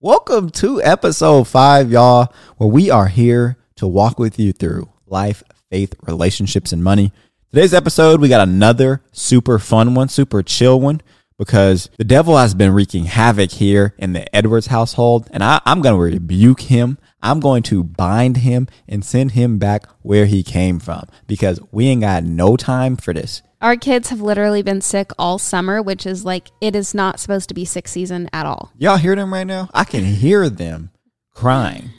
Welcome to episode five, y'all, where we are here to walk with you through life, faith, relationships, and money. Today's episode, we got another super fun one, super chill one, because the devil has been wreaking havoc here in the Edwards household, and I, I'm going to rebuke him. I'm going to bind him and send him back where he came from because we ain't got no time for this. Our kids have literally been sick all summer, which is like it is not supposed to be sick season at all. Y'all hear them right now? I can hear them crying.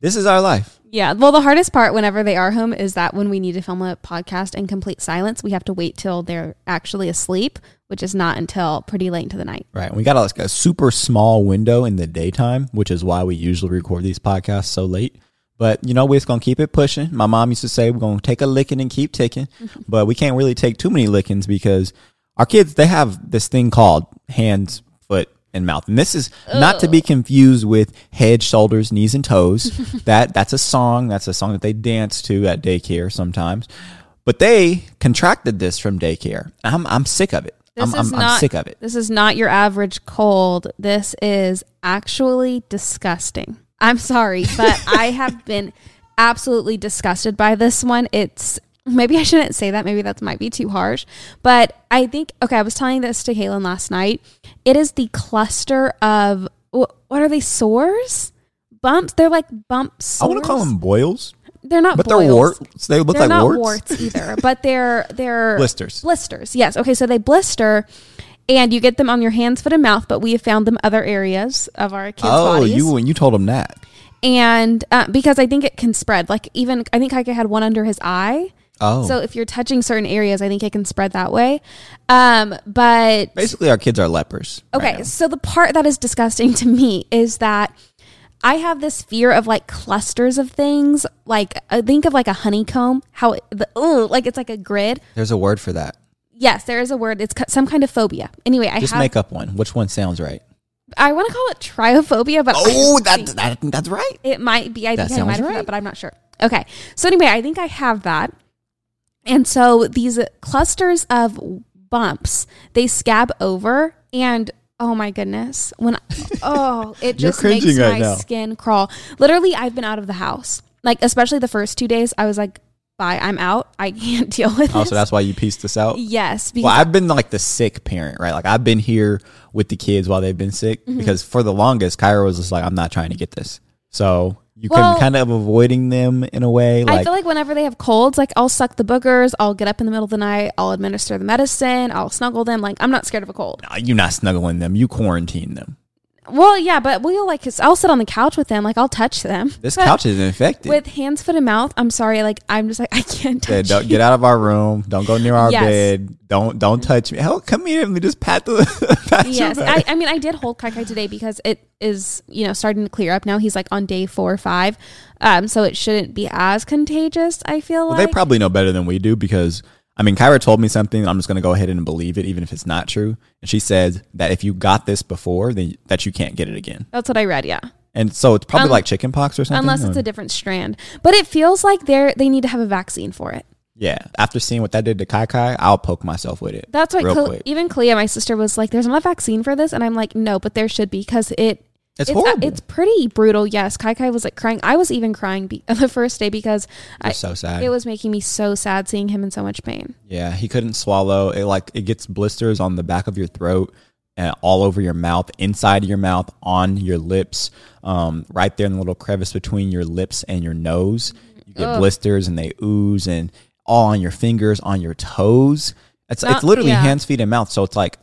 This is our life. Yeah. Well, the hardest part whenever they are home is that when we need to film a podcast in complete silence, we have to wait till they're actually asleep, which is not until pretty late into the night. Right. We got a, like a super small window in the daytime, which is why we usually record these podcasts so late. But you know, we're just gonna keep it pushing. My mom used to say we're gonna take a licking and keep ticking, but we can't really take too many lickings because our kids they have this thing called hands, foot, and mouth, and this is not to be confused with head, shoulders, knees, and toes. that that's a song. That's a song that they dance to at daycare sometimes. But they contracted this from daycare. I'm I'm sick of it. I'm, I'm, I'm sick of it. This is not your average cold. This is actually disgusting. I'm sorry, but I have been absolutely disgusted by this one. It's maybe I shouldn't say that. Maybe that might be too harsh. But I think, okay, I was telling this to Kaelin last night. It is the cluster of, what are they, sores? Bumps? They're like bumps. I want to call them boils, They're not but boils. they're warts. They look They're like not warts. warts either, but they're they're Blisters. Blisters, yes. Okay, so they blister, and you get them on your hands, foot, and mouth. But we have found them other areas of our kids' Oh, bodies. you when you told them that. and uh, because I think it can spread. Like even I think Kaika had one under his eye. Oh, So if you're touching certain areas, I think it can spread that way. Um, but basically, our kids are lepers. okay, now. so the part that is disgusting to me is that I have this fear of like clusters of things. Like I think of like a honeycomb. How it, the oh, like it's like a grid. there's a word for that. Yes, there is a word. It's some kind of phobia. Anyway, I Just have. make up one. Which one sounds right? I want to call it trypophobia, but Oh, don't that, think- that's right. It might be. I That think I might have right. that, but I'm not sure. Okay. So anyway, I think I have that. And so these clusters of bumps, they scab over and oh my goodness. When oh, it just makes right my now. skin crawl. Literally, I've been out of the house. Like especially the first 2 days, I was like, "Bye, I'm out. I can't deal with Oh, this." so that's why you pieced this out. yes, Well, I've been like the sick parent, right? Like I've been here with the kids while they've been sick Mm-hmm. because for the longest, Kyrah was just like, "I'm not trying to get this." So you Well- can kind of avoiding them in a way. Like I feel like whenever they have colds, like I'll suck the boogers, I'll get up in the middle of the night, I'll administer the medicine, I'll snuggle them. Like I'm not scared of a cold. "Nah, you're not snuggling them. You quarantine them. Well, yeah, but we'll like I'll sit on the couch with them, like I'll touch them. This But couch is infected. with hands, foot, and mouth. I'm sorry, like I'm just like I can't Yeah, touch. don't you. get out of our room. Don't go near our Yes. bed. Don't don't touch me. Hell, come here and me just pat the pat Yes. I, I mean I did hold Kai Kai today because it is you know starting to clear up now. He's like on day four or five, um, so it shouldn't be as contagious. I feel Well, like they probably know better than we do because I mean, Kyrah told me something. I'm just going to go ahead and believe it, even if it's not true. And she said that if you got this before, then that you can't get it again. that's what I read. Yeah, And so it's probably Un- like chicken pox or something. unless it's or- a different strand, but it feels like they're they need to have a vaccine for it. yeah. After seeing what that did to Kai Kai, I'll poke myself with it. That's why real Cle- quick. even Clea, my sister, was like, "There's not a vaccine for this," and I'm like, "No, but there should be because it It's, it's, horrible. it's pretty brutal. Yes, Kai Kai was like crying. I was even crying be- the first day because I, so sad. it was making me so sad seeing him in so much pain. Yeah, he couldn't swallow. It like it gets blisters on the back of your throat and all over your mouth, inside of your mouth, on your lips, um, right there in the little crevice between your lips and your nose. You get Ugh. blisters and they ooze and all on your fingers, on your toes. It's Not- it's literally yeah. hands, feet, and mouth. So it's like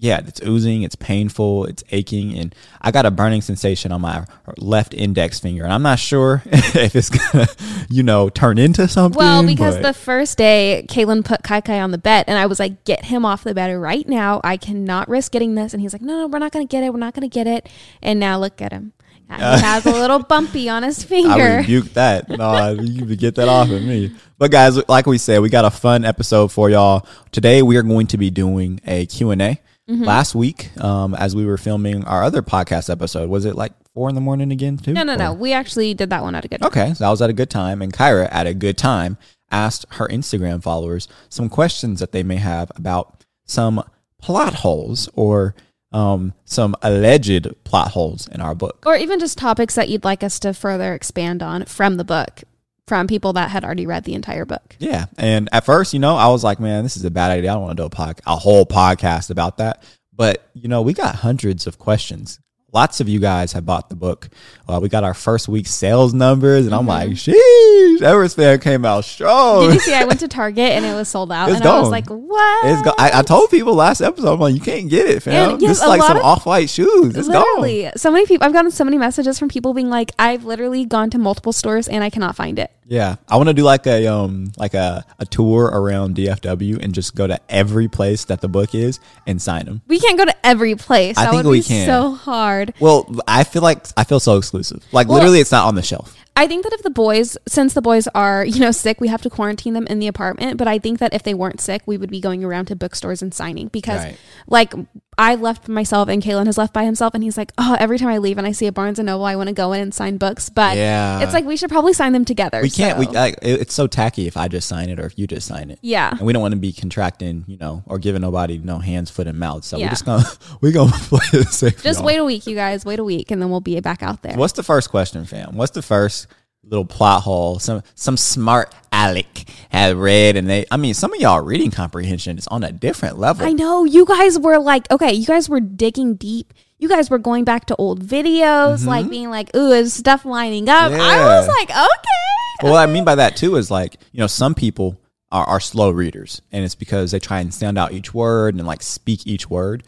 yeah, it's oozing, it's painful, it's aching, and I got a burning sensation on my left index finger, and I'm not sure if it's gonna, you know, turn into something. Well, because but- the first day, Kaelin put Kai Kai on the bed, and I was like, "Get him off the bed right now! I cannot risk getting this." And he's like, "No, no, we're not going to get it. We're not going to get it." And now look at him; he has a little bumpy on his finger. I rebuke that. No, you can get that off of me. But guys, like we said, we got a fun episode for y'all. Today we are going to be doing a Q&A. Mm-hmm. Last week, um, as we were filming our other podcast episode, was it like four in the morning again too? No, no, Or- no. We actually did that one at a good. time. Okay, so I was at a good time, and Kyrah at a good time asked her Instagram followers some questions that they may have about some plot holes or um, some alleged plot holes in our book. Or even just topics that you'd like us to further expand on from the book from people that had already read the entire book. Yeah. And at first, you know, I was like, man, this is a bad idea. I don't want to do a, pod- a whole podcast about that. But, you know, we got hundreds of questions lots of you guys have bought the book. Uh, we got our first week sales numbers, and I'm like, Mm-hmm. sheesh, Everest Fan came out strong. Did you see? I went to Target and it was sold out, It's and I was gone. like, "What?" It's go- I, I told people last episode, I'm like, you can't get it, fam. And yes, this is like some of- off white shoes. It's gone. literally, so many people. I've gotten so many messages from people being like, "I've literally gone to multiple stores and I cannot find it." Yeah, I want to do like a um like a, a tour around DFW and just go to every place that the book is and sign them. We can't go to every place. I that think would we be can. so hard. Well, I feel like I feel so exclusive. Like Well- literally, it's not on the shelf. I think that if the boys, since the boys are, you know, sick, we have to quarantine them in the apartment. But I think that if they weren't sick, we would be going around to bookstores and signing because, Right. like, I left myself and Kaelin has left by himself, and he's like, "Oh, every time I leave and I see a Barnes and Noble, I want to go in and sign books." But Yeah. it's like we should probably sign them together. We can't. We like, it- it's so tacky if I just sign it or if you just sign it. yeah. and we don't want to be contracting, you know, or giving nobody no hands, foot, and mouth. So Yeah. we're just gonna we're gonna play. Just y'all. wait a week, you guys. Wait a week, and then we'll be back out there. What's the first question, fam? What's the first little plot hole? Some some smart Alec had read, and they. I mean, some of y'all reading comprehension is on a different level. I know you guys were like, okay, you guys were digging deep. You guys were going back to old videos, like being like, "Ooh, is stuff lining up?" I Mm-hmm. Was like, "Okay." Well, what I mean by that too is like, you know, some people are, are slow readers, and it's because they try and sound out each word and like speak each word.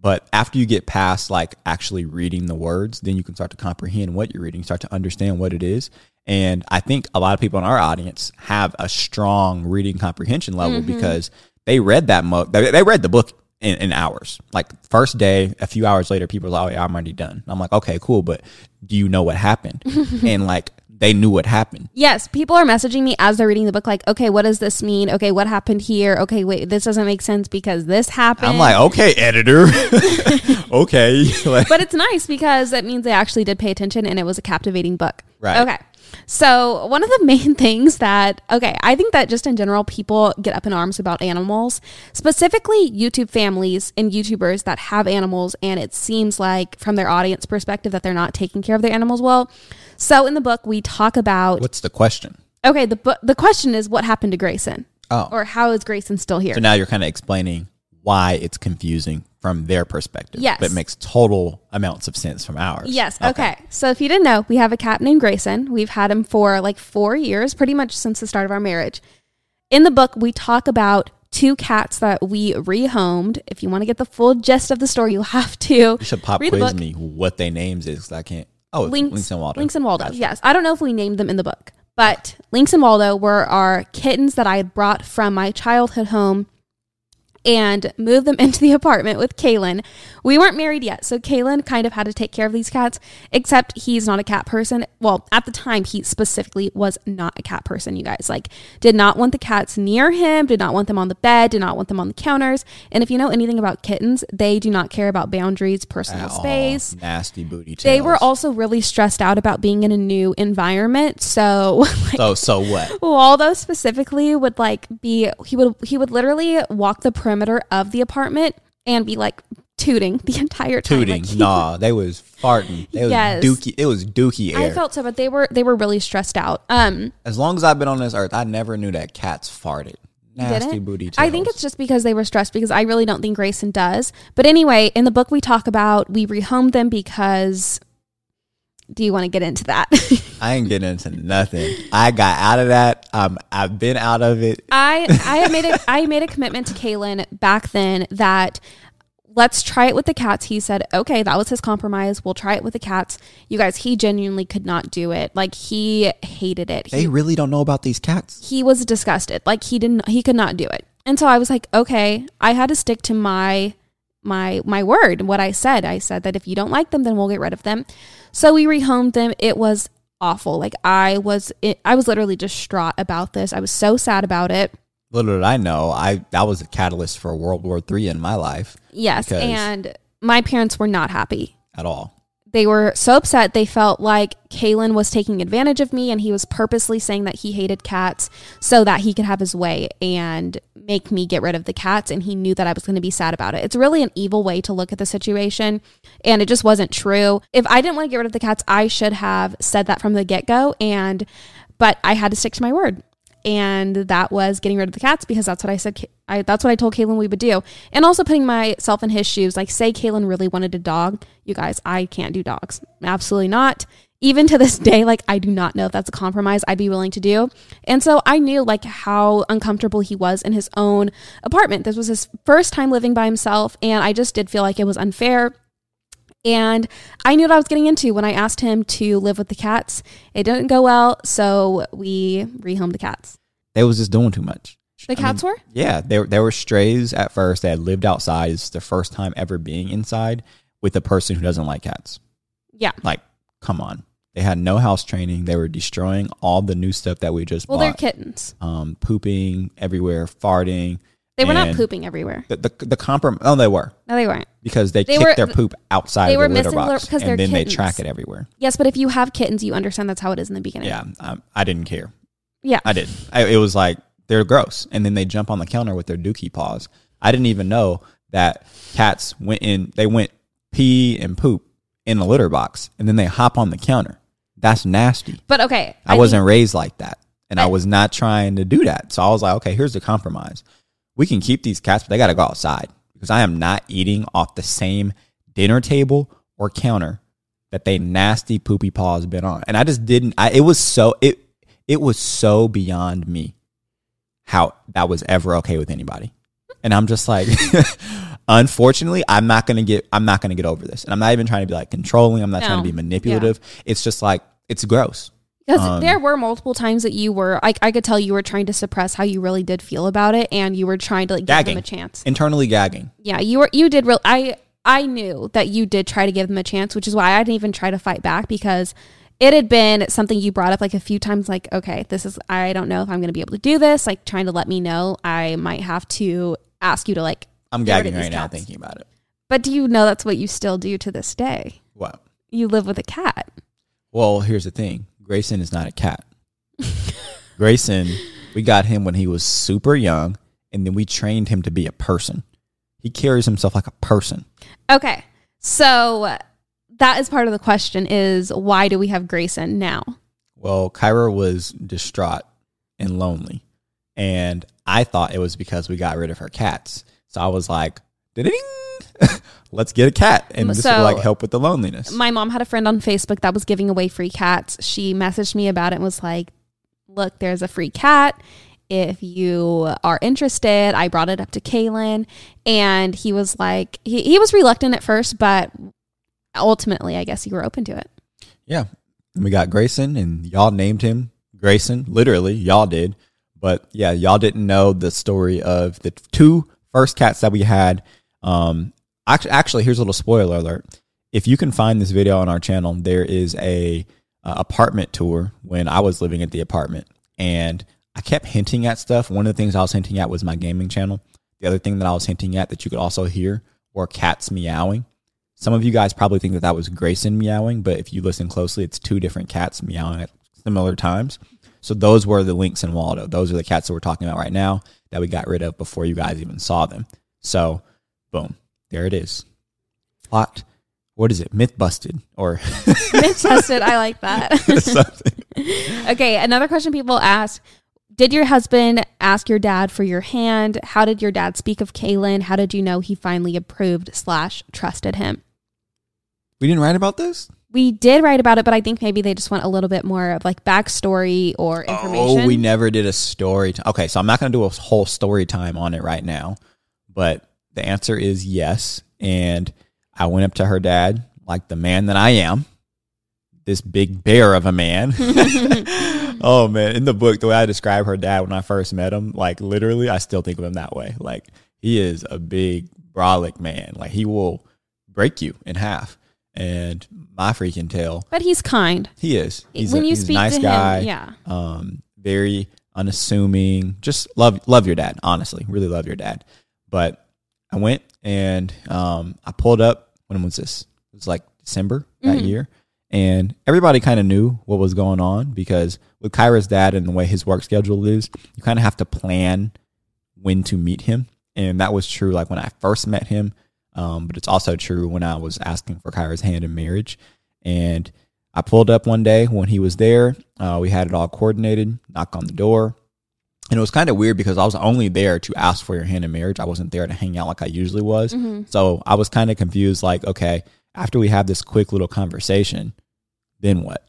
But after you get past like actually reading the words, then you can start to comprehend what you're reading, start to understand what it is. And I think a lot of people in our audience have a strong reading comprehension level mm-hmm. because they read that mo- they, they read the book in, in hours. Like first day, a few hours later, people are like, "Oh, yeah, I'm already done." I'm like, "Okay, cool, but do you know what happened?" and like they knew what happened. Yes, people are messaging me as they're reading the book, like, "Okay, what does this mean? Okay, what happened here? Okay, wait, this doesn't make sense because this happened." I'm like, okay, editor. okay. But it's nice because that means they actually did pay attention and it was a captivating book. Right. Okay. So, one of the main things that, okay, I think that just in general, people get up in arms about animals, specifically YouTube families and YouTubers that have animals, and it seems like from their audience perspective that they're not taking care of their animals well. So, in the book, we talk about, what's the question? okay, the, bu- the question is what happened to Grayson? Oh. Or how is Grayson still here? So now you're kind of explaining why it's confusing from their perspective. Yes. But it makes total amounts of sense from ours. Yes. Okay. So if you didn't know, we have a cat named Grayson. We've had him for like four years, pretty much since the start of our marriage. In the book, we talk about two cats that we rehomed. If you want to get the full gist of the story, you'll have to You should pop quiz me what they names is 'cause I can't. Oh, Links and Waldo. Links and Waldo. Gotcha. Yes. I don't know if we named them in the book, but Links and Waldo were our kittens that I had brought from my childhood home and moved them into the apartment with Kaelin. We weren't married yet, so Kaelin kind of had to take care of these cats, except he's not a cat person. Well, at the time, he specifically was not a cat person, you guys. Like, did not want the cats near him, did not want them on the bed, did not want them on the counters. And if you know anything about kittens, they do not care about boundaries, personal space. Nasty booty. Tails. They were also really stressed out about being in a new environment. So, like, So so what? Waldo specifically would like be he would he would literally walk the perimeter of the apartment and be like tooting the entire time. Tooting. Like, nah, they was farting. It was Yes. dookie. It was dookie air. I felt so, but they were they were really stressed out. Um, as long as I've been on this earth, I never knew that cats farted. Nasty booty. Tails. I think it's just because they were stressed because I really don't think Grayson does. But anyway, in the book we talk about we rehomed them because. Do you want to get into that? I ain't getting into nothing. I got out of that. Um, I've been out of it. I I made a I made a commitment to Kaelin back then that let's try it with the cats. He said, okay, that was his compromise. We'll try it with the cats. You guys, he genuinely could not do it. Like he hated it. They He, really don't know about these cats. he was disgusted. Like he didn't he could not do it. And so I was like, okay, I had to stick to my my my word, what I said. I said that if you don't like them, then we'll get rid of them. So we rehomed them. It was awful. Like I was it, I was literally distraught about this. I was so sad about it. Little did I know, I that was a catalyst for World War Three in my life Yes, and my parents were not happy. at all. They were so upset they felt like Kaelin was taking advantage of me and he was purposely saying that he hated cats so that he could have his way and make me get rid of the cats and he knew that I was going to be sad about it. It's really an evil way to look at the situation and it just wasn't true. If I didn't want to get rid of the cats, I should have said that from the get-go and but I had to stick to my word and that was getting rid of the cats because that's what I said. I, that's what I told Kaelin we would do, and also putting myself in his shoes. Like, say Kaelin really wanted a dog, you guys, I can't do dogs, absolutely not. Even to this day, like I do not know if that's a compromise I'd be willing to do. And so I knew like how uncomfortable he was in his own apartment. This was his first time living by himself, and I just did feel like it was unfair and I knew what I was getting into when I asked him to live with the cats. It didn't go well, so we rehomed the cats. They was just doing too much. The I cats mean, were? Yeah, they, they were strays at first. They had lived outside. It's their first time ever being inside with a person who doesn't like cats. Yeah. Like, come on. They had no house training. They were destroying all the new stuff that we just Well, bought. they're kittens. um, pooping everywhere, farting. They were not pooping everywhere. The the, the comprom- Oh, they were No, they weren't. Because they, They kicked were- their poop outside they of were the litter missing litter box, because and then kittens. they track it everywhere. Yes, but if you have kittens, you understand that's how it is in the beginning. Yeah, um, I didn't care. Yeah. I didn't. I, it was like they're gross, and then they jump on the counter with their dookie paws. I didn't even know that cats went in. They went pee and poop in the litter box, and then they hop on the counter. That's nasty. But okay. I, wasn't think- raised like that. And I, I- was not trying to do that. So I was like, okay, here's the compromise. We can keep these cats, but they got to go outside because I am not eating off the same dinner table or counter that they nasty poopy paws been on. And I just didn't, I, it was so, it, it was so beyond me how that was ever okay with anybody. And I'm just like, unfortunately, I'm not going to get, I'm not going to get over this. And I'm not even trying to be like controlling. I'm not trying to be manipulative. It's just like, it's gross. Because Um, there were multiple times that you were, like, I could tell you were trying to suppress how you really did feel about it, and you were trying to like give Gagging. them a chance. Internally gagging. Yeah, you were, you did real. I, I knew that you did try to give them a chance, which is why I didn't even try to fight back because it had been something you brought up like a few times. Like, okay, this is, I don't know if I'm going to be able to do this. Like, trying to let me know I might have to ask you to like. I'm Get rid of gagging right now cats. thinking about it. But do you know that's what you still do to this day? What? You live with a cat. Well, here's the thing. Grayson is not a cat. Grayson, we got him when he was super young, and then we trained him to be a person. He carries himself like a person. Okay. So that is part of the question is why do we have Grayson now? Well, Kyrah was distraught and lonely, and I thought it was because we got rid of her cats. So I was like, "Ding, let's get a cat, and this will like help with the loneliness." My mom had a friend on Facebook that was giving away free cats. She messaged me about it and was like, "Look, there's a free cat. If you are interested." I brought it up to Kaelin, and he was like, he, he was reluctant at first, but ultimately, I guess you were open to it. Yeah. And we got Grayson, and y'all named him Grayson. Literally, y'all did. But yeah, y'all didn't know the story of the two first cats that we had. Um, actually, here's a little spoiler alert. If you can find this video on our channel, there is a uh, apartment tour when I was living at the apartment, and I kept hinting at stuff. One of the things I was hinting at was my gaming channel. The other thing that I was hinting at that you could also hear were cats meowing. Some of you guys probably think that that was Grayson meowing, but if you listen closely, it's two different cats meowing at similar times. So those were the Lynx and Waldo. Those are the cats that we're talking about right now that we got rid of before you guys even saw them. So, boom, there it is. Plot. What is it? Myth busted or Myth busted. I like that. okay, another question people ask Did your husband ask your dad for your hand? How did your dad speak of Kaelin? How did you know he finally approved slash trusted him? We didn't write about this. We did write about it, but I think maybe they just want a little bit more of like backstory or oh, information. Oh, we never did a story. T- okay, so I'm not going to do a whole story time on it right now, but the answer is yes. And I went up to her dad, like the man that I am, this big bear of a man. oh man, in the book, the way I describe her dad when I first met him, like literally, I still think of him that way. Like he is a big brolic man. Like he will break you in half. And my freaking tail, but he's kind. he is. He's when a, you he's speak a nice to guy him, yeah. um, very unassuming. Just love love your dad. Honestly, really love your dad. But I went and um, I pulled up. When was this? It was like December, that Mhm. year. And everybody kind of knew what was going on because with Kyrah's dad and the way his work schedule is, you kind of have to plan when to meet him. And that was true like when I first met him. Um, but it's also true when I was asking for Kyrah's hand in marriage. And I pulled up one day when he was there. Uh, we had it all coordinated, knock on the door. And it was kind of weird because I was only there to ask for your hand in marriage. I wasn't there to hang out like I usually was. Mhm. So I was kind of confused like, okay, after we have this quick little conversation, then what?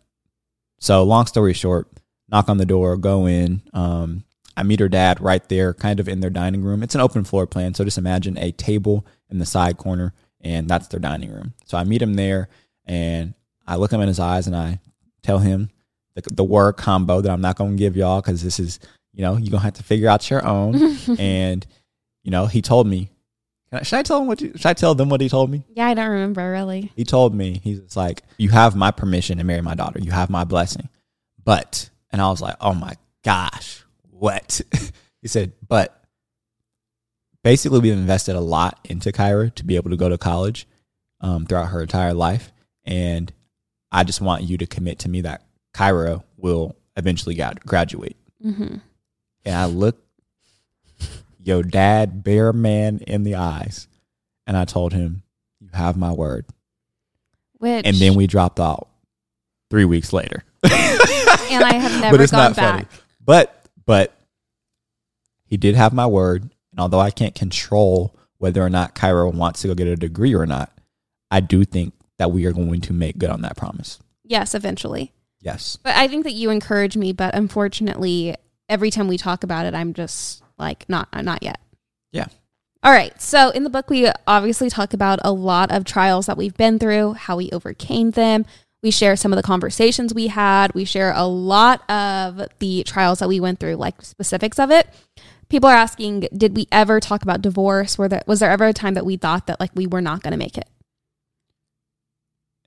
So long story short, knock on the door, go in. Um, I meet her dad right there, kind of in their dining room. It's an open floor plan. So just imagine a table in the side corner, and that's their dining room. So I meet him there, and I look him in his eyes, and I tell him the, the word combo that I'm not going to give y'all because this is, you know, you're to have to figure out your own. and, you know, he told me, can I, should I tell him what you, should I tell them what he told me? Yeah, I don't remember really. He told me, he's just like, you have my permission to marry my daughter. You have my blessing. But, and I was like, oh my gosh, what? he said, but basically we've invested a lot into Kyrah to be able to go to college um, throughout her entire life. And I just want you to commit to me that Kyrah will eventually grad- graduate. hmm And I looked your dad bear man in the eyes and I told him, You have my word. Which And then we dropped out three weeks later. and I have never gone back. But but he did have my word. And although I can't control whether or not Kyrah wants to go get a degree or not, I do think that we are going to make good on that promise. Yes, eventually. Yes. But I think that you encourage me, but unfortunately, every time we talk about it, I'm just like not not yet. Yeah. All right. So in the book we obviously talk about a lot of trials that we've been through, how we overcame them. We share some of the conversations we had. We share a lot of the trials that we went through, like specifics of it. People are asking, did we ever talk about divorce? Were there, was there ever a time that we thought that like we were not going to make it?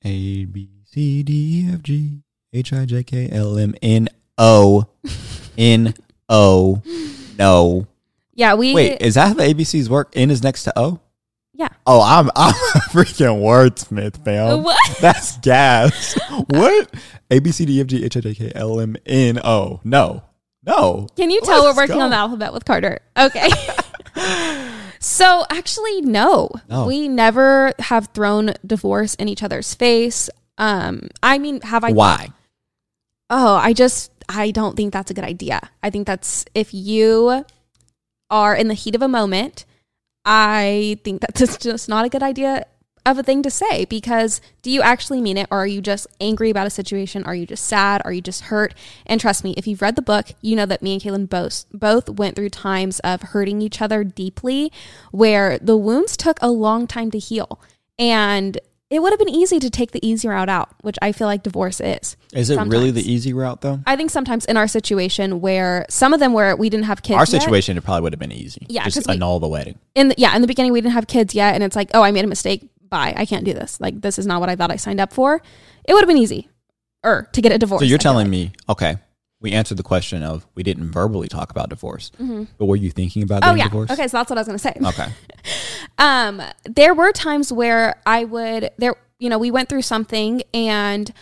A B C D E F G H I J K L M N O N O no. Yeah, we Wait, is that how the ABCs work? N is next to O? Yeah. Oh, I'm I'm a freaking wordsmith, fam. What? That's gas. what? A B C D E F G H I J K L M N O. No. No. Can you tell Let's we're working go. on the alphabet with Carter? Okay. so actually, no. No. We never have thrown divorce in each other's face. Um, I mean, have I? Why? Oh, I just I don't think that's a good idea. I think that's if you are in the heat of a moment, I think that's just not a good idea of a thing to say because do you actually mean it or are you just angry about a situation? Are you just sad? Are you just hurt? And trust me, if you've read the book, you know that me and Kaelin both both went through times of hurting each other deeply where the wounds took a long time to heal. And it would have been easy to take the easy route out, which I feel like divorce is. Is it really the easy route though? I think sometimes in our situation where some of them where we didn't have kids. Our yet- situation, it probably would have been easy. Yeah, just 'cause we- annul the wedding. in the, yeah, in the beginning we didn't have kids yet, and it's like, oh, I made a mistake. Bye, I can't do this. Like this is not what I thought I signed up for. It would have been easy, or to get a divorce. So you're telling like. me, okay, we answered the question of we didn't verbally talk about divorce, Mhm. but were you thinking about Oh yeah. Okay, so that's what I was gonna say. Okay. um there were times where i would there you know we went through something and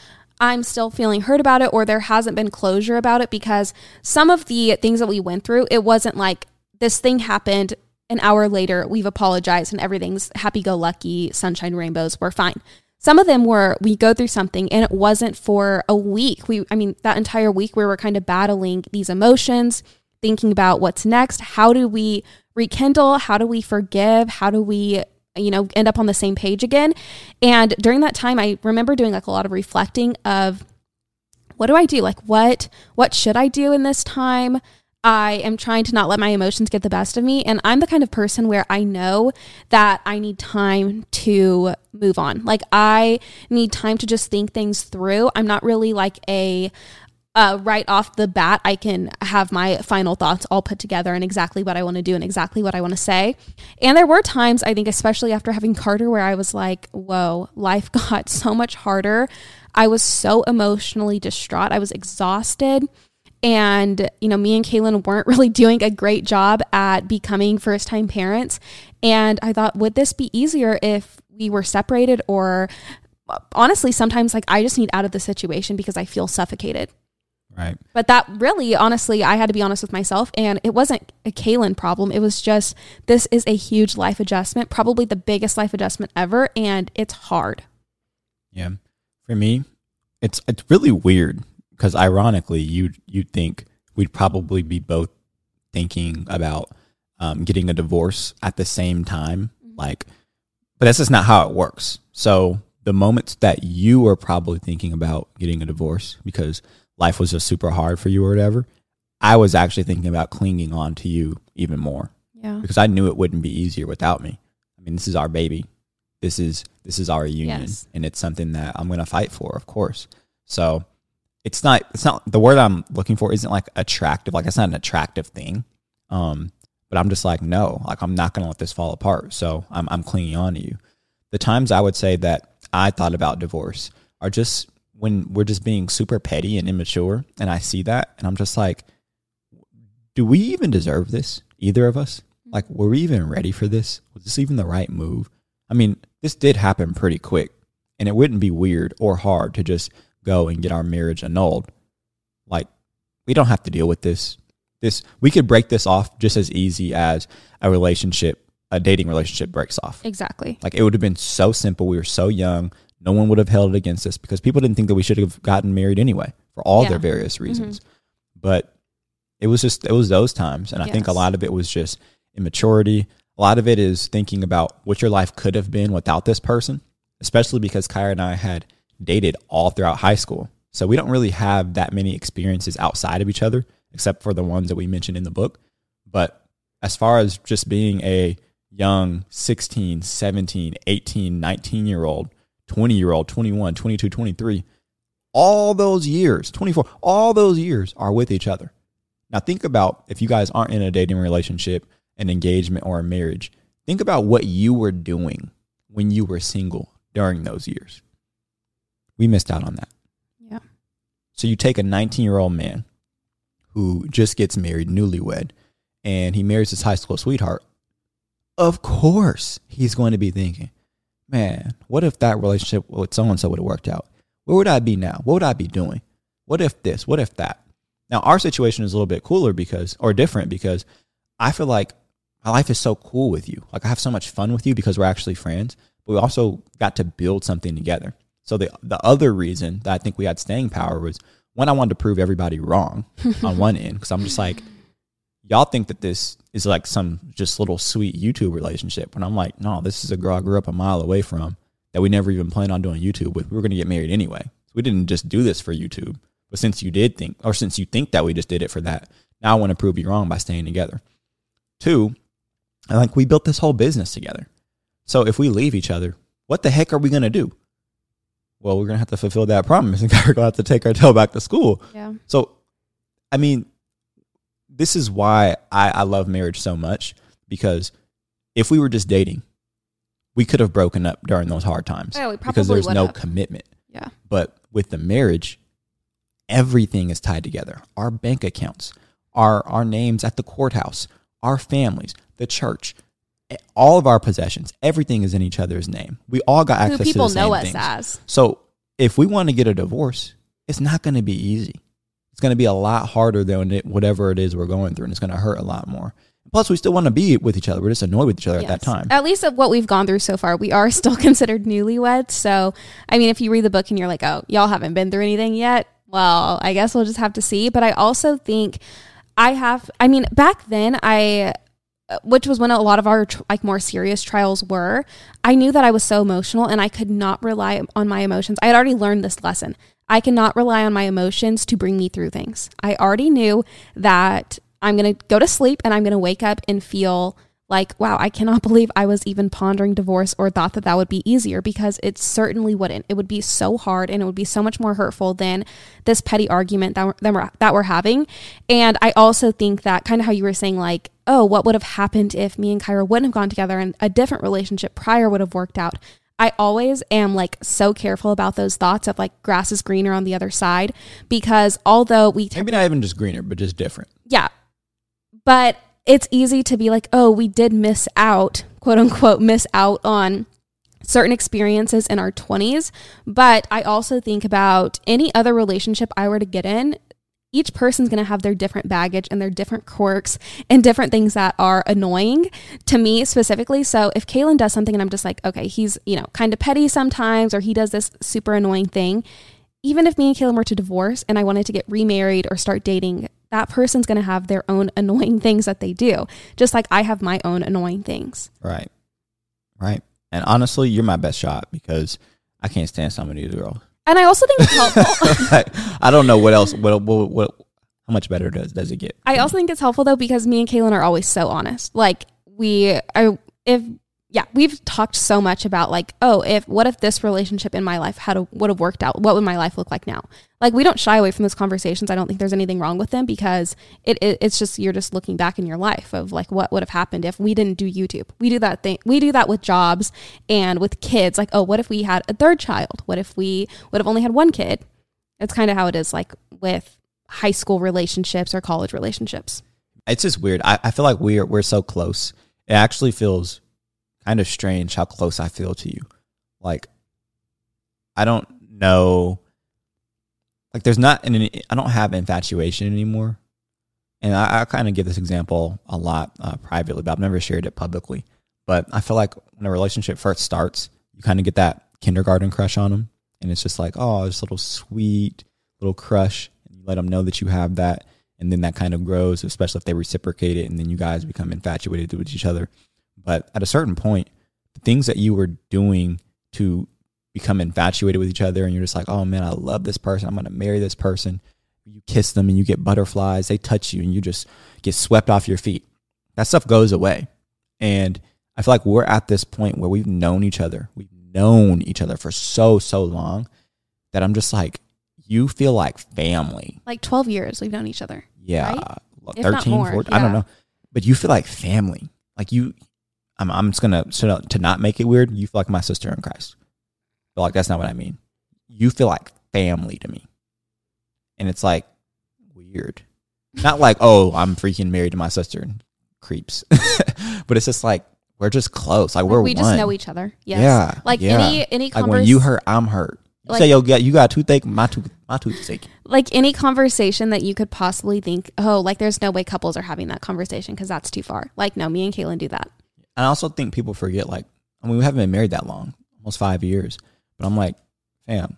i'm still feeling hurt about it or there hasn't been closure about it because some of the things that we went through it wasn't like this thing happened an hour later we've apologized and everything's happy-go-lucky sunshine rainbows we're fine some of them were we go through something and it wasn't for a week. We i mean that entire week we were kind of battling these emotions thinking about what's next how do we rekindle how do we forgive how do we you know end up on the same page again? And during that time i remember doing like a lot of reflecting of what do i do? Like what what should i do in this time i am trying to not let my emotions get the best of me and i'm the kind of person where i know that i need time to move on like i need time to just think things through i'm not really like a uh, right off the bat, I can have my final thoughts all put together and exactly what I want to do and exactly what I want to say. And there were times, I think, especially after having Carter, where I was like, whoa, life got so much harder. I was so emotionally distraught. I was exhausted. And, you know, me and Kaelin weren't really doing a great job at becoming first time parents. And I thought, would this be easier if we were separated or honestly, sometimes like I just need out of the situation because I feel suffocated. Right. But that really, honestly, I had to be honest with myself, and it wasn't a Kaelin problem. It was just this is a huge life adjustment, probably the biggest life adjustment ever, and it's hard. Yeah. For me, it's it's really weird because ironically, you you'd think we'd probably be both thinking about um, getting a divorce at the same time, like, but that's just not how it works. So the moments that you were probably thinking about getting a divorce because life was just super hard for you or whatever, I was actually thinking about clinging on to you even more Yeah. because I knew it wouldn't be easier without me. I mean, this is our baby. This is this is our union, Yes. and it's something that I'm going to fight for, of course. So it's not it's not the word I'm looking for isn't like attractive. Like it's not an attractive thing. Um, but I'm just like no, like I'm not to let this fall apart. So I'm I'm clinging on to you. The times I would say that I thought about divorce are just when we're just being super petty and immature, and I see that, and I'm just like, do we even deserve this? Either of us? Like, were we even ready for this? Was this even the right move? I mean, this did happen pretty quick, and it wouldn't be weird or hard to just go and get our marriage annulled. Like, we don't have to deal with this. This we could break this off just as easy as a relationship, a dating relationship breaks off. Exactly. Like it would have been so simple. We were so young. No one would have held it against us because people didn't think that we should have gotten married anyway for all Yeah. their various mm-hmm. reasons. But it was just it was those times, and I think a lot of it was just immaturity. A lot of it is thinking about what your life could have been without this person, especially because Kyrah and I had dated all throughout high school. So we don't really have that many experiences outside of each other, except for the ones that we mentioned in the book. But as far as just being a young 16, 17, 18, 19 year old, 20 year old, 21, 22, 23, all those years, 24, all those years are with each other. Now think about if you guys aren't in a dating relationship, an engagement, or a marriage, think about what you were doing when you were single during those years. We missed out on that. Yeah. So you take a 19 year old man who just gets married, newlywed, and he marries his high school sweetheart. Of course, he's going to be thinking, man, what if that relationship with so and so would have worked out? Where would I be now? What would I be doing? What if this? What if that? Now, our situation is a little bit cooler because, or different because I feel like my life is so cool with you. Like I have so much fun with you because we're actually friends, but we also got to build something together. So the the other reason that I think we had staying power was one, I wanted to prove everybody wrong on one end because I'm just like, y'all think that this is like some just little sweet YouTube relationship, and I'm like, no, this is a girl I grew up a mile away from that we never even planned on doing YouTube with. We were going to get married anyway. So we didn't just do this for YouTube. But since you did think, or since you think that we just did it for that, now I want to prove you wrong by staying together. Two, I like we built this whole business together. So if we leave each other, what the heck are we going to do? Well, we're going to have to fulfill that promise and we're going to have to take our tail back to school. Yeah. So, I mean, this is why I, I love marriage so much because if we were just dating, we could have broken up during those hard times Oh, we because there's no have. commitment. Yeah. But with the marriage, everything is tied together. Our bank accounts, our our names at the courthouse, our families, the church, all of our possessions, everything is in each other's name. We all got Who access people to the know us things. as. So if we want to get a divorce, it's not going to be easy. It's going to be a lot harder than it, whatever it is we're going through, and it's going to hurt a lot more. Plus, we still want to be with each other. We're just annoyed with each other at that time. At least of what we've gone through so far, we are still considered newlyweds. So, I mean, if you read the book and you're like, oh, y'all haven't been through anything yet, well, I guess we'll just have to see. But I also think I have, I mean, back then, I, which was when a lot of our like more serious trials were, I knew that I was so emotional and I could not rely on my emotions. I had already learned this lesson. I cannot rely on my emotions to bring me through things. I already knew that I'm going to go to sleep and I'm going to wake up and feel like, wow, I cannot believe I was even pondering divorce or thought that that would be easier because it certainly wouldn't. It would be so hard and it would be so much more hurtful than this petty argument that we're, that we're, that we're having. And I also think that kind of how you were saying, like, oh, what would have happened if me and Kyrah wouldn't have gone together and a different relationship prior would have worked out. I always am like so careful about those thoughts of like grass is greener on the other side because although we Maybe not even just greener, but just different. yeah. But it's easy to be like, oh, we did miss out, quote unquote, miss out on certain experiences in our 20s, but I also think about any other relationship I were to get in. Each person's going to have their different baggage and their different quirks and different things that are annoying to me specifically. So if Kaelin does something and I'm just like, okay, he's, you know, kind of petty sometimes or he does this super annoying thing, even if me and Kaelin were to divorce and I wanted to get remarried or start dating, that person's going to have their own annoying things that they do, just like I have my own annoying things. Right. Right. And honestly, you're my best shot because I can't stand some of these girls. And I also think it's helpful. Like, I don't know what else. What, what, what, how much better does does it get? I also think it's helpful though because me and Kaelin are always so honest. Like we are, if yeah, we've talked so much about like, oh, if what if this relationship in my life had a, would have worked out? What would my life look like now? Like we don't shy away from those conversations. I don't think there's anything wrong with them because it, it it's just you're just looking back in your life of like what would have happened if we didn't do YouTube. We do that thing. We do that with jobs and with kids. Like, oh, what if we had a third child? What if we would have only had one kid? It's kind of how it is like with high school relationships or college relationships. It's just weird. I, I feel like we're we're so close. It actually feels kind of strange how close I feel to you. Like I don't know. Like there's not an I don't have infatuation anymore. And I, I kind of give this example a lot uh, privately, but I've never shared it publicly. But I feel like when a relationship first starts, you kind of get that kindergarten crush on them, and it's just like, oh, this little sweet little crush, and you let them know that you have that, and then that kind of grows, especially if they reciprocate it, and then you guys become infatuated with each other. But at a certain point, the things that you were doing to become infatuated with each other, and you're just like, oh man, I love this person, I'm gonna marry this person. You kiss them and you get butterflies, they touch you, and you just get swept off your feet. That stuff goes away. And I feel like we're at this point where we've known each other. We've known each other for so, so long that I'm just like, you feel like family. Like 12 years we've known each other. Yeah. Right? Like If not 13, more, 14, I don't know. But you feel like family. Like you, I'm, I'm just going to, to not make it weird, you feel like my sister in Christ. Like, that's not what I mean. You feel like family to me. And it's like weird. Not like, oh, I'm freaking married to my sister. And creeps. but it's just like, we're just close. Like, Like, we're we just one. know each other. Yes. Yeah. Like yeah. any any like when you hurt, I'm hurt. You Like- say, yo, got you got a toothache, my tooth, my toothache. like any conversation that you could possibly think, oh, like there's no way couples are having that conversation because that's too far. Like, no, me and Kaelin do that. And I also think people forget, like, I mean, we haven't been married that long, almost five years. But I'm like, fam,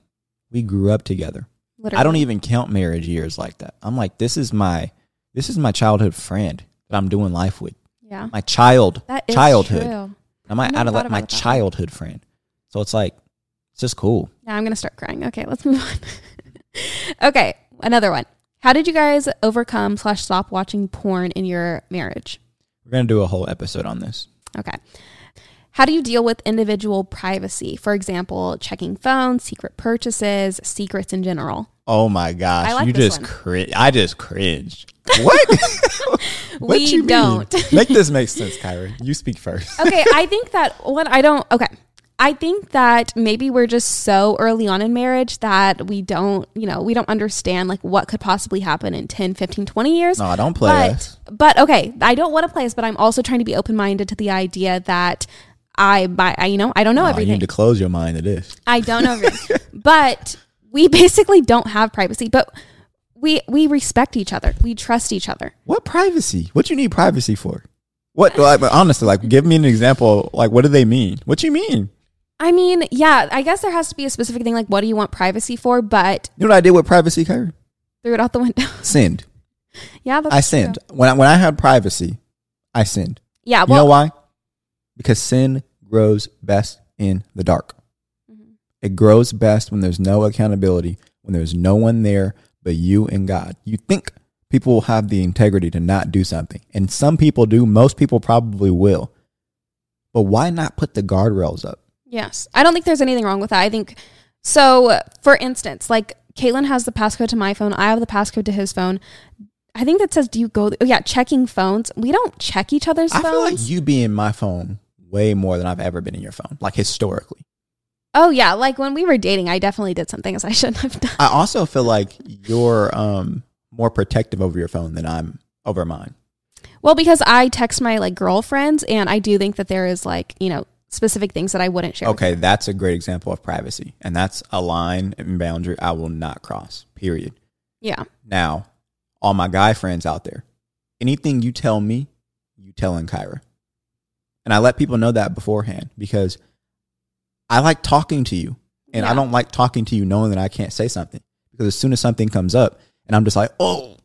we grew up together. Literally. I don't even count marriage years like that. I'm like, this is my, this is my childhood friend that I'm doing life with. Yeah. My child, That is childhood. true. I might never add like my that childhood friend. So it's like, it's just cool. Now I'm gonna start crying. Okay, let's move on. okay, another one. How did you guys overcome slash stop watching porn in your marriage? We're gonna do a whole episode on this. Okay. How do you deal with individual privacy? For example, checking phones, secret purchases, secrets in general. Oh my gosh, I like you this just cringe. I just cringed. What? what We you don't. Make this make sense, Kyrah. You speak first. okay, I think that what I don't okay. I think that maybe we're just so early on in marriage that we don't, you know, we don't understand like what could possibly happen in 10, 15, 20 years. No, I don't play but, us. But okay, I don't want to play us, but I'm also trying to be open-minded to the idea that I by I you know, I don't know Oh, you need to close your mind to this. I don't know everything. but we basically don't have privacy, but we we respect each other. We trust each other. What privacy? What you need privacy for? What? Like, honestly, like, give me an example. Like, what do they mean? What you mean? I mean, yeah, I guess there has to be a specific thing like what do you want privacy for, but You know what I did with privacy, Kyrah? threw it out the window. Sinned. yeah, I true. sinned when I, when I had privacy. I sinned. Yeah, You know why? Because sin grows best in the dark. Mhm. It grows best when there's no accountability, when there's no one there but you and God. You think people will have the integrity to not do something, and some people do. Most people probably will. But why not put the guardrails up? Yes. I don't think there's anything wrong with that. I think so for instance, like Kaelin has the passcode to my phone, I have the passcode to his phone. I think that says do you go oh yeah, checking phones. We don't check each other's phones. I phones. feel like you being my phone way more than I've ever been in your phone, like historically. oh yeah, like when we were dating, I definitely did some things I shouldn't have done. I also feel like you're um, more protective over your phone than I'm over mine. Well, because I text my like girlfriends and I do think that there is like, you know, specific things that I wouldn't share. Okay, that's a great example of privacy. And that's a line and boundary I will not cross. Period. Yeah. Now, all my guy friends out there, anything you tell me, you telling Kyrah. And I let people know that beforehand because I like talking to you. And I don't like talking to you knowing that I can't say something. Because as soon as something comes up and I'm just like, oh,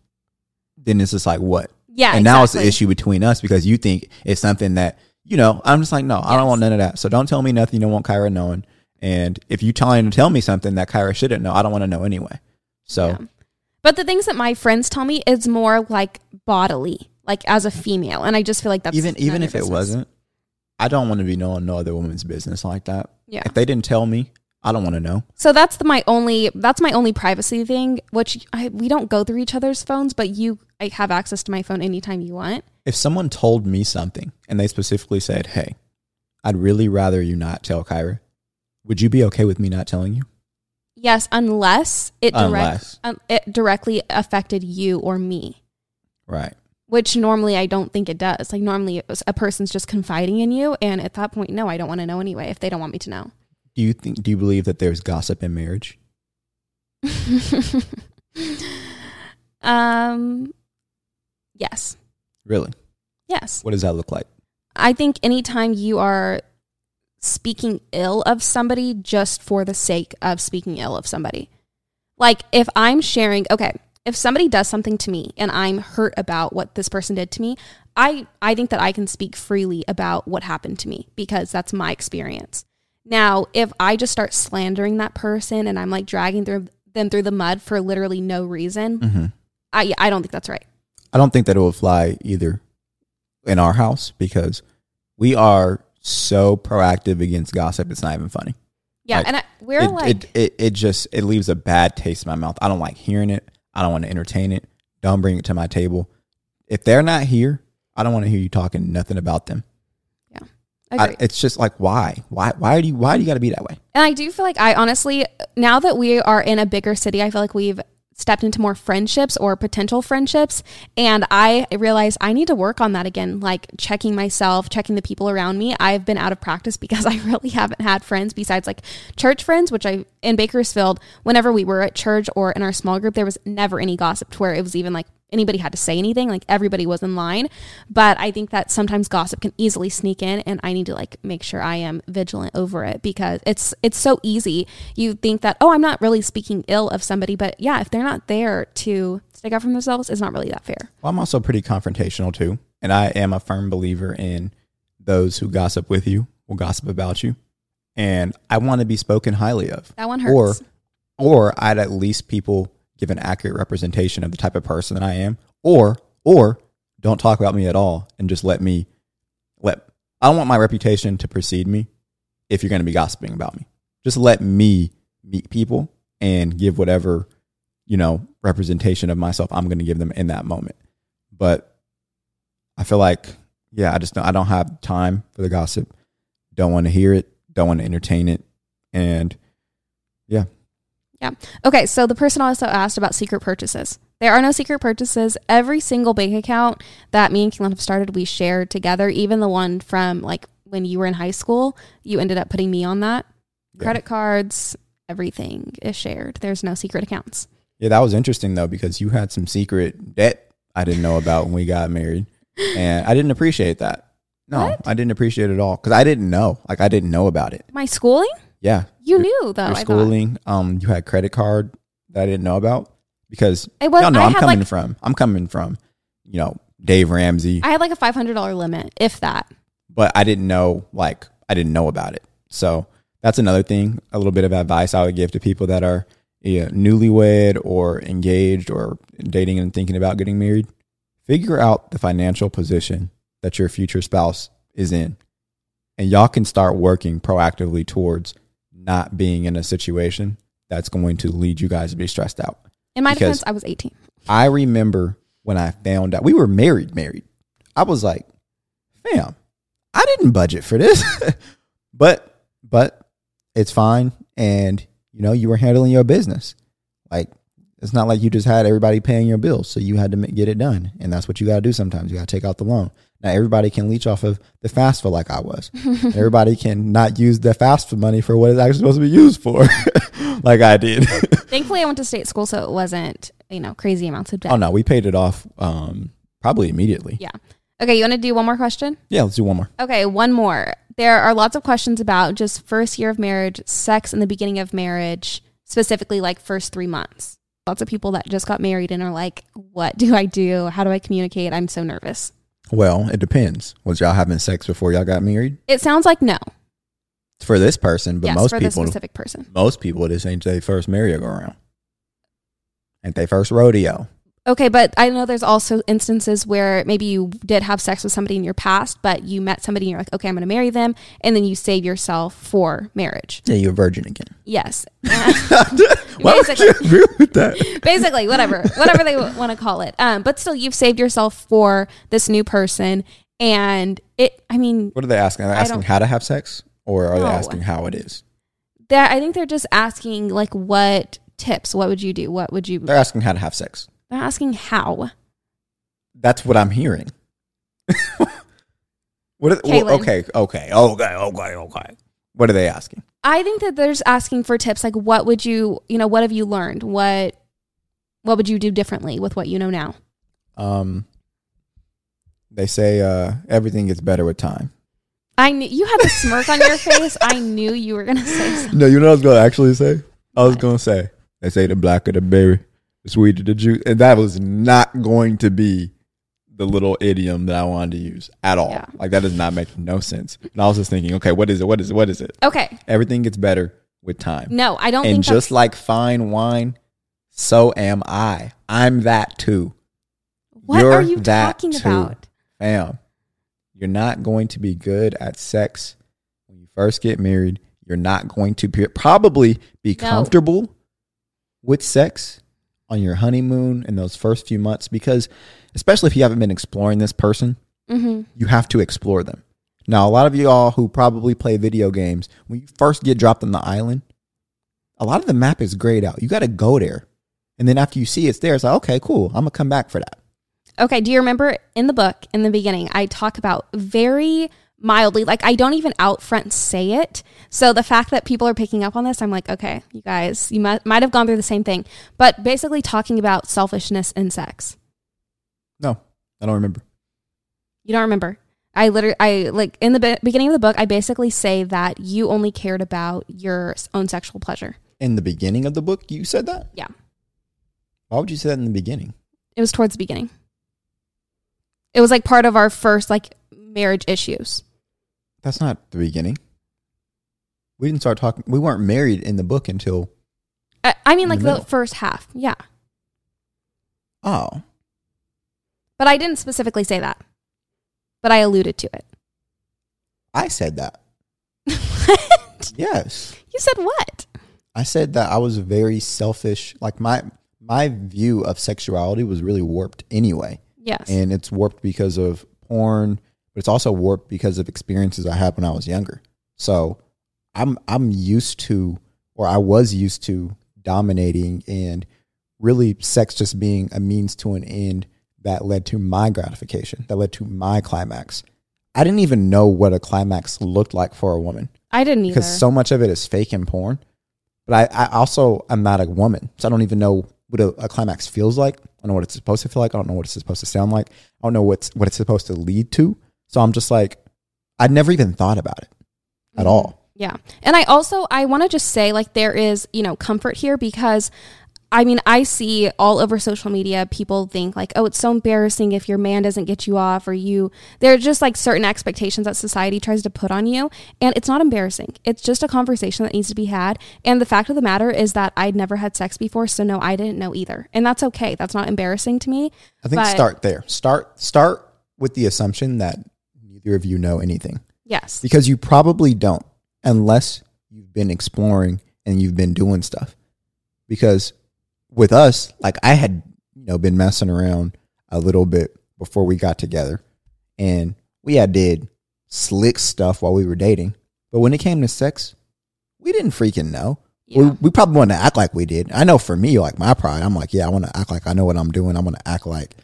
then it's just like, what? Yeah. and now it's the issue between us because you think it's something that, you know, I'm just like, no, I don't want none of that. So don't tell me nothing you don't want Kyrah knowing. And if you trying to tell me something that Kyrah shouldn't know, I don't want to know anyway. So Yeah. But the things that my friends tell me is more like bodily, like as a female, and I just feel like that's even even if it business. wasn't, I don't want to be knowing no other woman's business like that. Yeah. If they didn't tell me, I don't want to know. So that's the, my only that's my only privacy thing. Which I, we don't go through each other's phones, but you I have access to my phone anytime you want. If someone told me something and they specifically said, "Hey, I'd really rather you not tell Kyrah," would you be okay with me not telling you? Yes, unless it direct, Unless. um, it directly affected you or me, Right. Which normally I don't think it does. Like normally a person's just confiding in you, and at that point, no, I don't want to know anyway if they don't want me to know. Do you think? Do you believe that there's gossip in marriage? um, yes, Really? yes. What does that look like? I think anytime you are speaking ill of somebody just for the sake of speaking ill of somebody. Like if I'm sharing, okay, if somebody does something to me and I'm hurt about what this person did to me, I I think that I can speak freely about what happened to me because that's my experience. Now, if I just start slandering that person and I'm like dragging through them through the mud for literally no reason, Mm-hmm. I I don't think that's right. I don't think that it will fly either in our house because we are so proactive against gossip. It's not even funny. Yeah, Like, and I, we're it, like it, it it just it leaves a bad taste in my mouth. I don't like hearing it. I don't want to entertain it. Don't bring it to my table. If they're not here, I don't want to hear you talking nothing about them. Yeah. I, it's just like why, why, why do you, why do you got to be that way? And I do feel like I honestly, now that we are in a bigger city, I feel like we've stepped into more friendships or potential friendships. And I realized I need to work on that again, like checking myself, checking the people around me. I've been out of practice because I really haven't had friends besides like church friends, which I, in Bakersfield, whenever we were at church or in our small group, there was never any gossip to where it was even like anybody had to say anything. Like everybody was in line. But I think that sometimes gossip can easily sneak in and I need to like make sure I am vigilant over it because it's it's so easy. You think that, oh, I'm not really speaking ill of somebody, but yeah, if they're not there to stick up for themselves, it's not really that fair. Well, I'm also pretty confrontational too, and I am a firm believer in those who gossip with you will gossip about you, and I want to be spoken highly of. That one hurts. Or- or I'd at least people give an accurate representation of the type of person that I am, or or don't talk about me at all and just let me let I don't want my reputation to precede me if you're going to be gossiping about me. Just let me meet people and give whatever, you know, representation of myself I'm going to give them in that moment. But I feel like yeah, I just don't, I don't have time for the gossip. Don't want to hear it, don't want to entertain it and Okay, so the person also asked about secret purchases. There are no secret purchases. Every single bank account that me and Kaelin have started, we shared together. Even the one from like when you were in high school, you ended up putting me on that. Yeah. Credit cards, everything is shared. There's no secret accounts. Yeah, that was interesting though because you had some secret debt I didn't know about when we got married, and I didn't appreciate that. No, What? I didn't appreciate it at all because I didn't know. Like I didn't know about it. My schooling? Yeah, You Your- knew though. your schooling. Um, you had credit card that I didn't know about because It was. y'all know I I'm coming like from. I'm coming from, you know, Dave Ramsey, I had like a five hundred dollar limit, if that. but I didn't know. Like I didn't know about it. So that's another thing. A little bit of advice I would give to people that are newlywed or engaged or dating and thinking about getting married. Figure out the financial position that your future spouse is in, and y'all can start working proactively towards not being in a situation that's going to lead you guys to be stressed out. In my Because- defense, I was eighteen. I remember when I found out we were married, married. I was like, fam, I didn't budget for this. but but it's fine. And you know, you were handling your business. Like it's not like you just had everybody paying your bills. So you had to get it done. And that's what you gotta do sometimes. You gotta take out the loan. Not everybody can leech off of the fast food like I was. everybody can not use the fast food money for what it's actually supposed to be used for, like I did. Thankfully, I went to state school, so it wasn't you know crazy amounts of debt. oh no, we paid it off um, probably immediately. Yeah. Okay, you want to do one more question? Yeah, let's do one more. Okay, one more. There are lots of questions about just first year of marriage, sex in the beginning of marriage, specifically like first three months. Lots of people that just got married and are like, what do I do? How do I communicate? I'm so nervous. Well, it depends. Was y'all having sex before y'all got married? It sounds like no. For this person, but yes, most for people, specific person. most people, this ain't their first merry-go-round. Ain't their first rodeo. Okay, but I know there's also instances where maybe you did have sex with somebody in your past, but you met somebody and you're like, okay, I'm going to marry them, and then you save yourself for marriage. Yeah, you're a virgin again. Yes. Why would you Basically. agree with that? basically whatever whatever they want to call it um but still you've saved yourself for this new person and it i mean What are they asking? Are they asking how to have sex, or are they asking how it is? that i think they're just asking like what tips what would you do what would you They're asking how to have sex. They're asking how That's what I'm hearing. what? Are, well, okay, okay, okay, okay, okay. What are they asking? i think that they're just asking for tips like what would you you know what have you learned what what would you do differently with what you know now Um, they say uh, everything gets better with time. i knew you had a smirk on your face i knew you were gonna say something No, you know what I was gonna actually say? I was What? gonna say they say the blacker the berry, the sweeter the juice, and that was not going to be the little idiom that I wanted to use at all. Yeah. Like that does not make no sense. And I was just thinking, okay, what is it? What is it? What is it? okay Everything gets better with time. no i don't and think just like fine wine, so am I. I'm that too. what you're are you that talking too. about Fam, you're not going to be good at sex when you first get married. You're not going to be, probably be No. comfortable with sex on your honeymoon in those first few months because, especially if you haven't been exploring this person, mm-hmm. you have to explore them. Now, a lot of y'all who probably play video games, when you first get dropped on the island, a lot of the map is grayed out. You got to go there. And then after you see it's there, it's like, okay, cool. I'm to come back for that. Okay, do you remember in the book in the beginning I talk about very mildly like I don't even out front say it. So the fact that people are picking up on this I'm like, okay, you guys, you might might have gone through the same thing. But basically talking about selfishness in sex. No, I don't remember. You don't remember. I literally I like in the be- beginning of the book I basically say that you only cared about your own sexual pleasure. In the beginning of the book, you said that? Yeah. Why would you say that in the beginning? It was towards the beginning. It was like part of our first like marriage issues. That's not the beginning. We didn't start talking. We weren't married in the book until, I, I mean like the the first half. Yeah. oh, But I didn't specifically say that. But I alluded to it. I said that. what? Yes. You said what? I said that I was very selfish. Like my my view of sexuality was really warped anyway. Yes. And it's warped because of porn, but it's also warped because of experiences I had when I was younger. So I'm I'm used to or I was used to dominating and really sex just being a means to an end that led to my gratification, that led to my climax. I didn't even know what a climax looked like for a woman I didn't either. because so much of it is fake and porn. But I, I also am not a woman, so I don't even know what a, a climax feels like. I don't know what it's supposed to feel like. I don't know what it's supposed to sound like. I don't know what's what it's supposed to lead to. So I'm just like, I'd never even thought about it at Mhm. all. Yeah. And I also I want to just say like there is, you know, comfort here because I mean, I see all over social media people think like, "Oh, it's so embarrassing if your man doesn't get you off or you there are just like certain expectations that society tries to put on you, and it's not embarrassing. It's just a conversation that needs to be had. And the fact of the matter is that I'd never had sex before, so no, I didn't know either. And that's okay. That's not embarrassing to me. I think But- start there. Start start with the assumption that neither of you know anything Yes. because you probably don't unless you've been exploring and you've been doing stuff. Because with us, like I had, you know, been messing around a little bit before we got together, and we had did slick stuff while we were dating. But when it came to sex, we didn't freaking know. We, Yeah. we probably want to act like we did. I know for me, like my pride, I'm like, yeah, I want to act like I know what I'm doing. I want to act like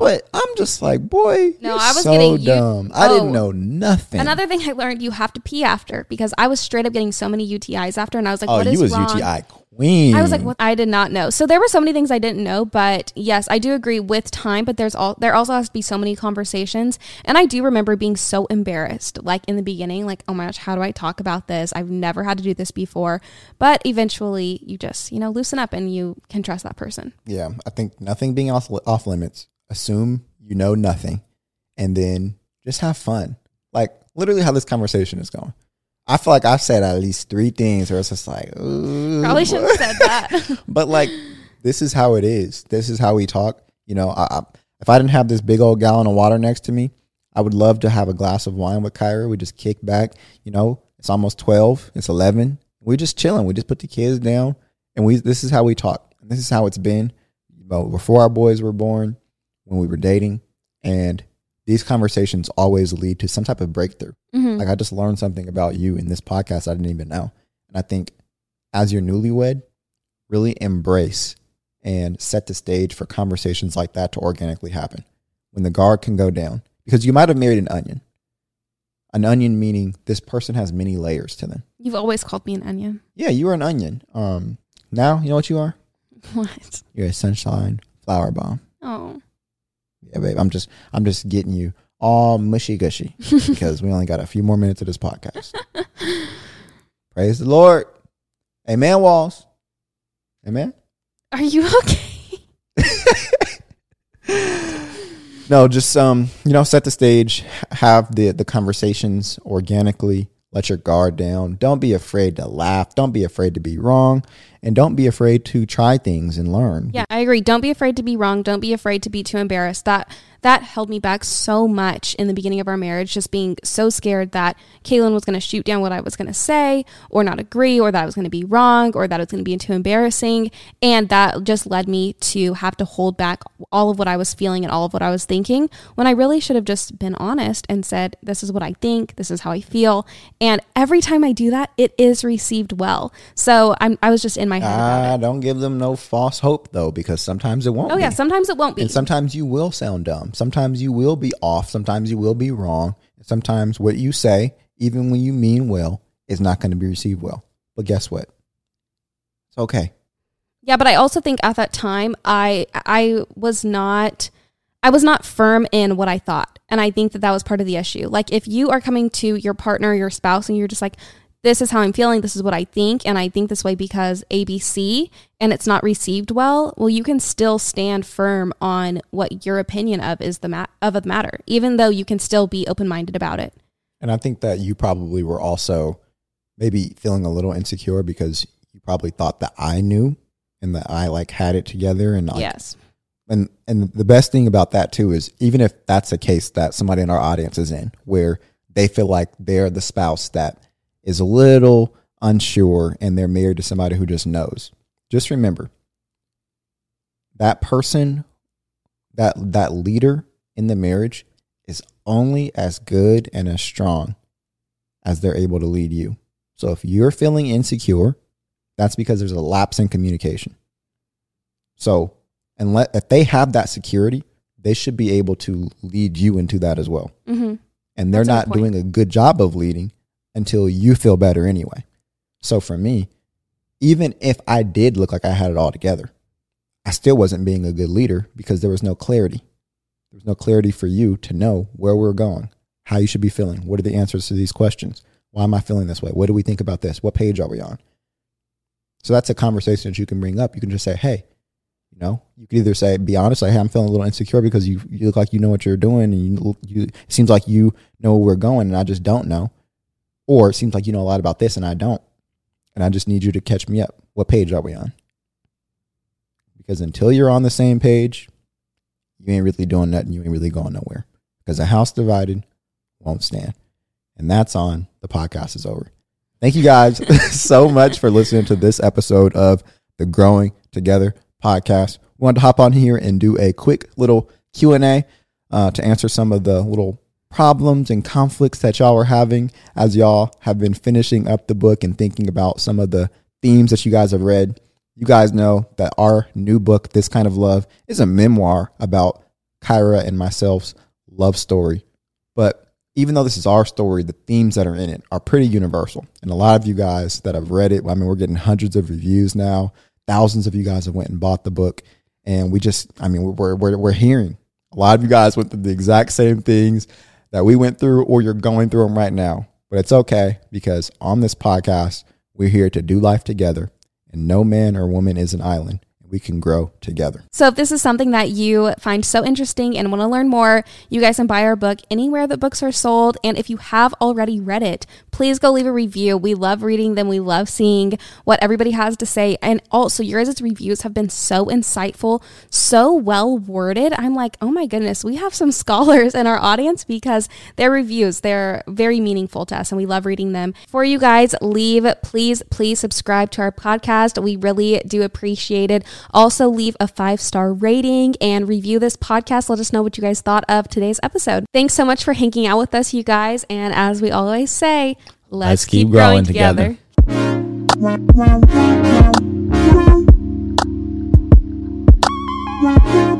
But I'm just like, boy, No, I was so getting you- dumb. I didn't Oh. know nothing. Another thing I learned, you have to pee after because I was straight up getting so many UTIs after, and I was like, oh, "What is you was wrong?" UTI queen. I was like, "What?" I did not know. So there were so many things I didn't know, but yes, I do agree with time. But there's all there also has to be so many conversations, and I do remember being so embarrassed, like in the beginning, like, "Oh my gosh, how do I talk about this? I've never had to do this before." But eventually, you just you know loosen up and you can trust that person. Yeah, I think nothing being off, off limits. Assume you know nothing, and then just have fun. Like literally, how this conversation is going. I feel like I've said at least three things where it's just like, Ooh, Probably shouldn't have said that. but like, this is how it is. This is how we talk. You know, I, I, if I didn't have this big old gallon of water next to me, I would love to have a glass of wine with Kyrah. We just kick back. You know, it's almost twelve. It's eleven. We're just chilling. We just put the kids down, and we. This is how we talk. This is how it's been. You know, before our boys were born, when we were dating, and these conversations always lead to some type of breakthrough. Mhm. Like I just learned something about you in this podcast I didn't even know. And I think as your newlywed, really embrace and set the stage for conversations like that to organically happen. When the guard can go down. Because you might have married an onion. An onion meaning this person has many layers to them. You've always called me an onion. Yeah, you are an onion. Um now you know what you are? What? You're a sunshine flower bomb. Oh, Yeah, babe. I'm just I'm just getting you all mushy gushy because we only got a few more minutes of this podcast. Praise the Lord. Amen, Walls. Amen. are you okay? No, just um, you know, set the stage, have the the conversations organically, let your guard down. Don't be afraid to laugh. Don't be afraid to be wrong. And don't be afraid to try things and learn. Yeah, I agree. Don't be afraid to be wrong. Don't be afraid to be too embarrassed. That that held me back so much in the beginning of our marriage, just being so scared that Kaelin was going to shoot down what I was going to say, or not agree, or that I was going to be wrong, or that it was going to be too embarrassing, and that just led me to have to hold back all of what I was feeling and all of what I was thinking when I really should have just been honest and said, "This is what I think. This is how I feel." And every time I do that, it is received well. So I'm I was just in my head Ah, don't give them no false hope though, because sometimes it won't. Oh be. yeah, sometimes it won't be. And sometimes you will sound dumb. Sometimes you will be off. Sometimes you will be wrong. Sometimes what you say, even when you mean well, is not going to be received well. But guess what? It's okay. Yeah, but I also think at that time I I was not I was not firm in what I thought. And I think that that was part of the issue. Like if you are coming to your partner, your spouse and you're just like this is how I'm feeling, this is what I think and I think this way because ABC and it's not received well, well you can still stand firm on what your opinion of is the ma- of the matter, even though you can still be open-minded about it. And I think that you probably were also maybe feeling a little insecure because you probably thought that I knew and that I like had it together and like, yes. and and the best thing about that too is even if that's a case that somebody in our audience is in where they feel like they're the spouse that is a little unsure and they're married to somebody who just knows just remember that person that that leader in the marriage is only as good and as strong as they're able to lead you so if you're feeling insecure that's because there's a lapse in communication so and let if they have that security, they should be able to lead you into that as well. Mhm. And they're That's not doing a good job of leading until you feel better anyway. So for me, even if I did look like I had it all together, I still wasn't being a good leader because there was no clarity. There was no clarity for you to know where we're going, how you should be feeling. What are the answers to these questions? Why am I feeling this way? What do we think about this? What page are we on? So that's a conversation that you can bring up. You can just say, hey, you know, you could either say, be honest, like, hey, I'm feeling a little insecure because you you look like you know what you're doing, and you, you it seems like you know where we're going, and I just don't know, or it seems like you know a lot about this and I don't, and I just need you to catch me up. What page are we on? Because until you're on the same page, you ain't really doing nothing. You ain't really going nowhere. Because a house divided won't stand, and that's on. The podcast is over. Thank you guys so much for listening to this episode of the Growing Together podcast. We wanted to hop on here and do a quick little Q and A uh, to answer some of the little problems and conflicts that y'all are having as y'all have been finishing up the book and thinking about some of the themes that you guys have read. You guys know that our new book, This Kind of Love, is a memoir about Kyrah and myself's love story. But even though this is our story, the themes that are in it are pretty universal. And a lot of you guys that have read it, I mean, we're getting hundreds of reviews now. Thousands of you guys have went and bought the book. And we just, I mean, we're, we're, we're hearing a lot of you guys went through the exact same things that we went through or you're going through them right now. But it's okay because on this podcast, we're here to do life together and no man or woman is an island we can grow together. So, if this is something that you find so interesting and want to learn more, you guys can buy our book anywhere that books are sold. And if you have already read it, please go leave a review. We love reading them, we love seeing what everybody has to say. And also, your guys' reviews have been so insightful, so well worded. I'm like, oh my goodness, we have some scholars in our audience because their reviews, they're very meaningful to us and we love reading them. For you guys, leave, please, please subscribe to our podcast. We really do appreciate it. Also, leave a five star rating and review this podcast. Let us know what you guys thought of today's episode. Thanks so much for hanging out with us, you guys. And as we always say, let's, let's keep, keep, growing, growing together. together.